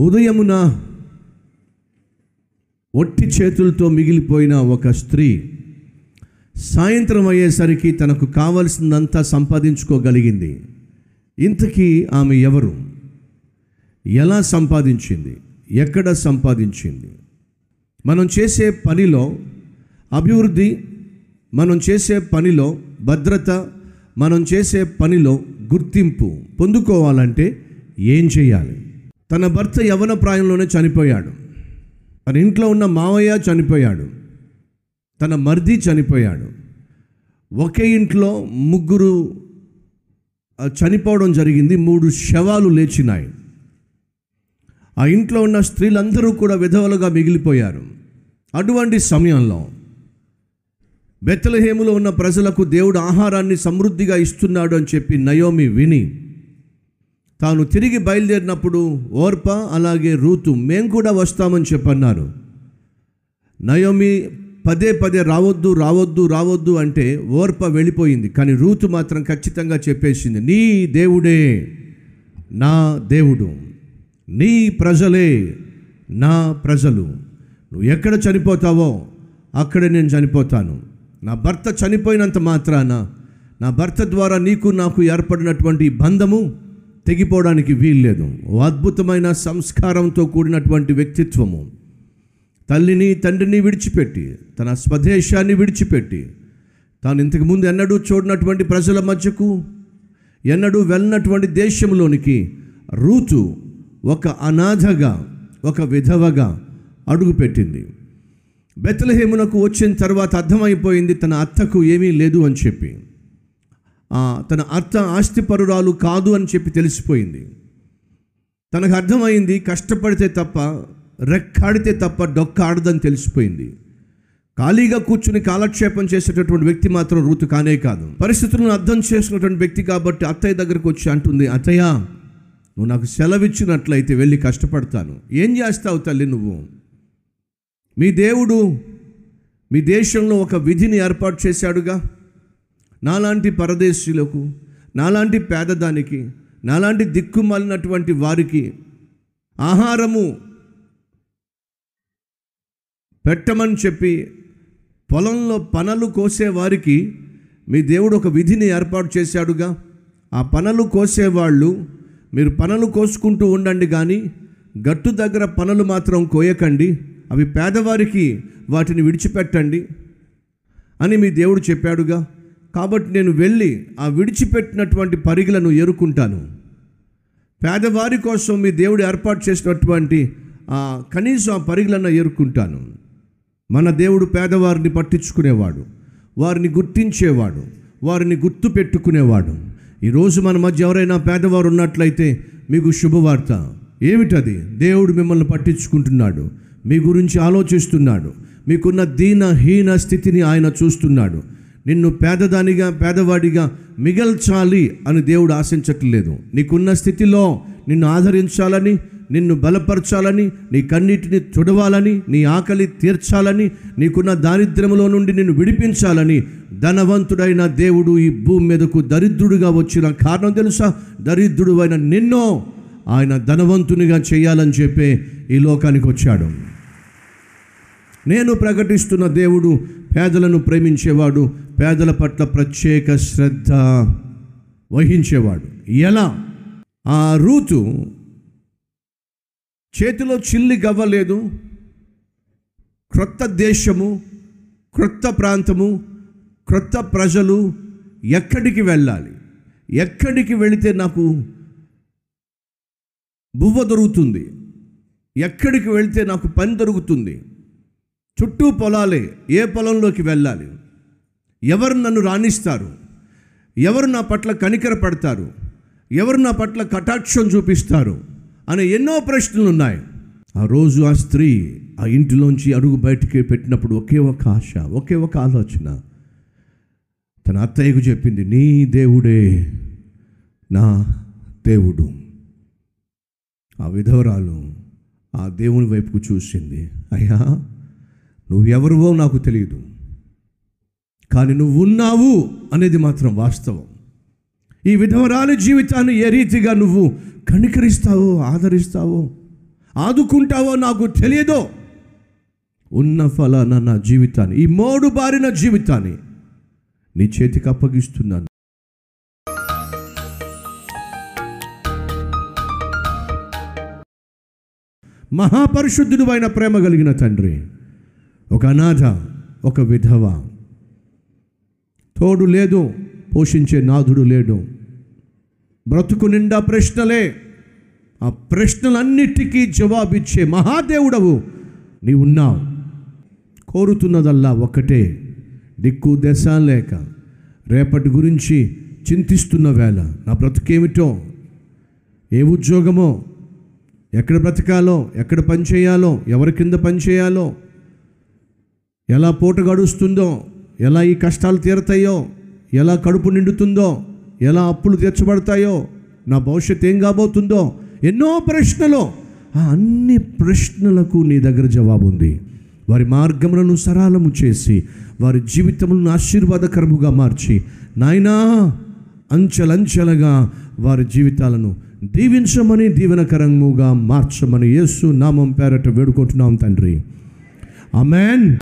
ఉదయమున ఒట్టి చేతులతో మిగిలిపోయిన ఒక స్త్రీ సాయంత్రం అయ్యేసరికి తనకు కావలసిందంతా సంపాదించుకోగలిగింది. ఇంతకీ ఆమె ఎవరు? ఎలా సంపాదించింది? ఎక్కడ సంపాదించింది? మనం చేసే పనిలో అభివృద్ధి మనం చేసే పనిలో భద్రత మనం చేసే పనిలో గుర్తింపు పొందుకోవాలంటే ఏం చేయాలి? తన భర్త యవన ప్రాయంలోనే చనిపోయాడు. తన ఇంట్లో ఉన్న మావయ్య చనిపోయాడు. తన మర్ది చనిపోయాడు. ఒకే ఇంట్లో ముగ్గురు చనిపోవడం జరిగింది. మూడు శవాలు లేచినాయి. ఆ ఇంట్లో ఉన్న స్త్రీలందరూ కూడా విధవలుగా మిగిలిపోయారు. అటువంటి సమయంలో బెత్తలహేములో ఉన్న ప్రజలకు దేవుడు ఆహారాన్ని సమృద్ధిగా ఇస్తున్నాడు అని చెప్పి నయోమి విని తాను తిరిగి బయలుదేరినప్పుడు ఓర్ప అలాగే రూతు మేం కూడా వస్తామని చెప్పన్నారు. నయోమి పదే పదే రావద్దు రావద్దు రావద్దు అంటే ఓర్ప వెళ్ళిపోయింది. కానీ రూతు మాత్రం ఖచ్చితంగా చెప్పేసింది నీ దేవుడే నా దేవుడు. నీ ప్రజలే నా ప్రజలు. నువ్వు ఎక్కడ చనిపోతావో అక్కడే నేను చనిపోతాను. నా భర్త చనిపోయినంత మాత్రాన నా భర్త ద్వారా నీకు నాకు ఏర్పడినటువంటి బంధము తెగిపోవడానికి వీల్లేదు. అద్భుతమైన సంస్కారంతో కూడినటువంటి వ్యక్తిత్వము. తల్లిని తండ్రిని విడిచిపెట్టి తన స్వదేశాన్ని విడిచిపెట్టి తాను ఇంతకుముందు ఎన్నడూ చూడనటువంటి ప్రజల మధ్యకు ఎన్నడూ వెళ్ళినటువంటి దేశంలోనికి రూతు ఒక అనాథగా ఒక విధవగా అడుగుపెట్టింది. బెత్తలహేమునకు వచ్చిన తర్వాత అర్థమైపోయింది తన అత్తకు ఏమీ లేదు అని చెప్పి. తన అత్త ఆస్తిపరురాలు కాదు అని చెప్పి తెలిసిపోయింది. తనకు అర్థమైంది కష్టపడితే తప్ప రెక్కాడితే తప్ప డొక్క ఆడదని తెలిసిపోయింది. ఖాళీగా కూర్చుని కాలక్షేపం చేసేటటువంటి వ్యక్తి మాత్రం రూతు కానే కాదు. పరిస్థితులను అర్థం చేసుకున్నటువంటి వ్యక్తి కాబట్టి అత్తయ్య దగ్గరకు వచ్చి అంటుంది అత్తయ్య నువ్వు నాకు సెలవిచ్చినట్లయితే వెళ్ళి కష్టపడతాను. ఏం చేస్తావు తల్లి నువ్వు? మీ దేవుడు మీ దేశంలో ఒక విధిని ఏర్పాటు చేశాడుగా. నాలాంటి పరదేశీయులకు నాలాంటి పేదదానికి నాలాంటి దిక్కుమాలినటువంటి వారికి ఆహారము పెట్టమని చెప్పి పొలంలో పనలు కోసేవారికి మీ దేవుడు ఒక విధిని ఏర్పాటు చేశాడుగా. ఆ పనలు కోసేవాళ్ళు మీరు పనలు కోసుకుంటూ ఉండండి కానీ గట్టు దగ్గర పనులు మాత్రం కోయకండి అవి పేదవారికి వాటిని విడిచిపెట్టండి అని మీ దేవుడు చెప్పాడుగా. కాబట్టి నేను వెళ్ళి ఆ విడిచిపెట్టినటువంటి పరిగలను ఎరుకుంటాను. పేదవారి కోసం మీ దేవుడు ఏర్పాటు చేసినటువంటి ఆ కనీసం ఆ పరిగలను ఎరుకుంటాను. మన దేవుడు పేదవారిని పట్టించుకునేవాడు వారిని గుర్తించేవాడు వారిని గుర్తు పెట్టుకునేవాడు. ఈరోజు మన మధ్య ఎవరైనా పేదవారు ఉన్నట్లయితే మీకు శుభవార్త. ఏమిటది? దేవుడు మిమ్మల్ని పట్టించుకుంటున్నాడు మీ గురించి ఆలోచిస్తున్నాడు మీకున్న దీన హీన స్థితిని ఆయన చూస్తున్నాడు. నిన్ను పేదదానిగా పేదవాడిగా మిగల్చాలి అని దేవుడు ఆశించట్లేదు. నీకున్న స్థితిలో నిన్ను ఆదరించాలని నిన్ను బలపరచాలని నీ కన్నీటిని తుడవాలని నీ ఆకలి తీర్చాలని నీకున్న దారిద్ర్యంలో నుండి నిన్ను విడిపించాలని ధనవంతుడైన దేవుడు ఈ భూమి మీదకు దరిద్రుడిగా వచ్చిన కారణం తెలుసా? దరిద్రుడు అయిన నిన్నో ఆయన ధనవంతునిగా చేయాలని చెప్పే ఈ లోకానికి వచ్చాడు. నేను ప్రకటిస్తున్న దేవుడు పేదలను ప్రేమించేవాడు పేదల పట్ల ప్రత్యేక శ్రద్ధ వహించేవాడు. ఎలా? ఆ రూతు చేతిలో చిల్లి గవ్వలేదు క్రొత్త దేశము క్రొత్త ప్రాంతము క్రొత్త ప్రజలు ఎక్కడికి వెళ్ళాలి? ఎక్కడికి వెళితే నాకు బువ్వ దొరుకుతుంది? ఎక్కడికి వెళితే నాకు పని దొరుకుతుంది? చుట్టూ పొలాలే ఏ పొలంలోకి వెళ్ళాలి? ఎవరు నన్ను రాణిస్తారు? ఎవరు నా పట్ల కనికర పడతారు? ఎవరు నా పట్ల కటాక్షం చూపిస్తారు? అనే ఎన్నో ప్రశ్నలు ఉన్నాయి. ఆ రోజు ఆ స్త్రీ ఆ ఇంటిలోంచి అడుగు బయటికి పెట్టినప్పుడు ఒకే ఒక ఆశ ఒకే ఒక ఆలోచన. తన అత్తయ్యకు చెప్పింది నీ దేవుడే నా దేవుడు. ఆ విధవరాలు ఆ దేవుని వైపుకు చూసింది అయ్యా నువ్వెవరివో నాకు తెలియదు. కానీ నువ్వు ఉన్నావు అనేది మాత్రం వాస్తవం. ఈ విధవరాలి జీవితాన్ని ఏ రీతిగా నువ్వు కనికరిస్తావో ఆదరిస్తావో ఆదుకుంటావో నాకు తెలియదో ఉన్న ఫలాన నా జీవితాన్ని ఈ మోడు బారిన జీవితాన్ని నీ చేతికి అప్పగిస్తున్నాను. మహాపరిశుద్ధుడు అయిన ప్రేమ కలిగిన తండ్రి ఒక అనాథ ఒక విధవ తోడు లేదు పోషించే నాథుడు లేడు. బ్రతుకు నిండా ప్రశ్నలే ఆ ప్రశ్నలన్నిటికీ జవాబిచ్చే మహాదేవుడవు నీవున్నావు. కోరుతున్నదల్లా ఒక్కటే దిక్కు దశ లేక రేపటి గురించి చింతిస్తున్న వేళ నా బ్రతుకేమిటో ఏ ఉద్యోగమో ఎక్కడ బ్రతకాలో ఎక్కడ పని చేయాలో ఎవరి కింద పని చేయాలో ఎలా పూట గడుస్తుందో ఎలా ఈ కష్టాలు తీరతాయో ఎలా కడుపు నిండుతుందో ఎలా అప్పులు తీర్చబడతాయో నా భవిష్యత్తు ఏం కాబోతుందో ఎన్నో ప్రశ్నలు. ఆ అన్ని ప్రశ్నలకు నీ దగ్గర జవాబు ఉంది. వారి మార్గములను సరళము చేసి వారి జీవితములను ఆశీర్వాదకరముగా మార్చి నాయనా అంచెలంచెలుగా వారి జీవితాలను దీవించమని దీవెనకరముగా మార్చమని యేసు నామం పేరట వేడుకుంటున్నాం తండ్రి. అమెన్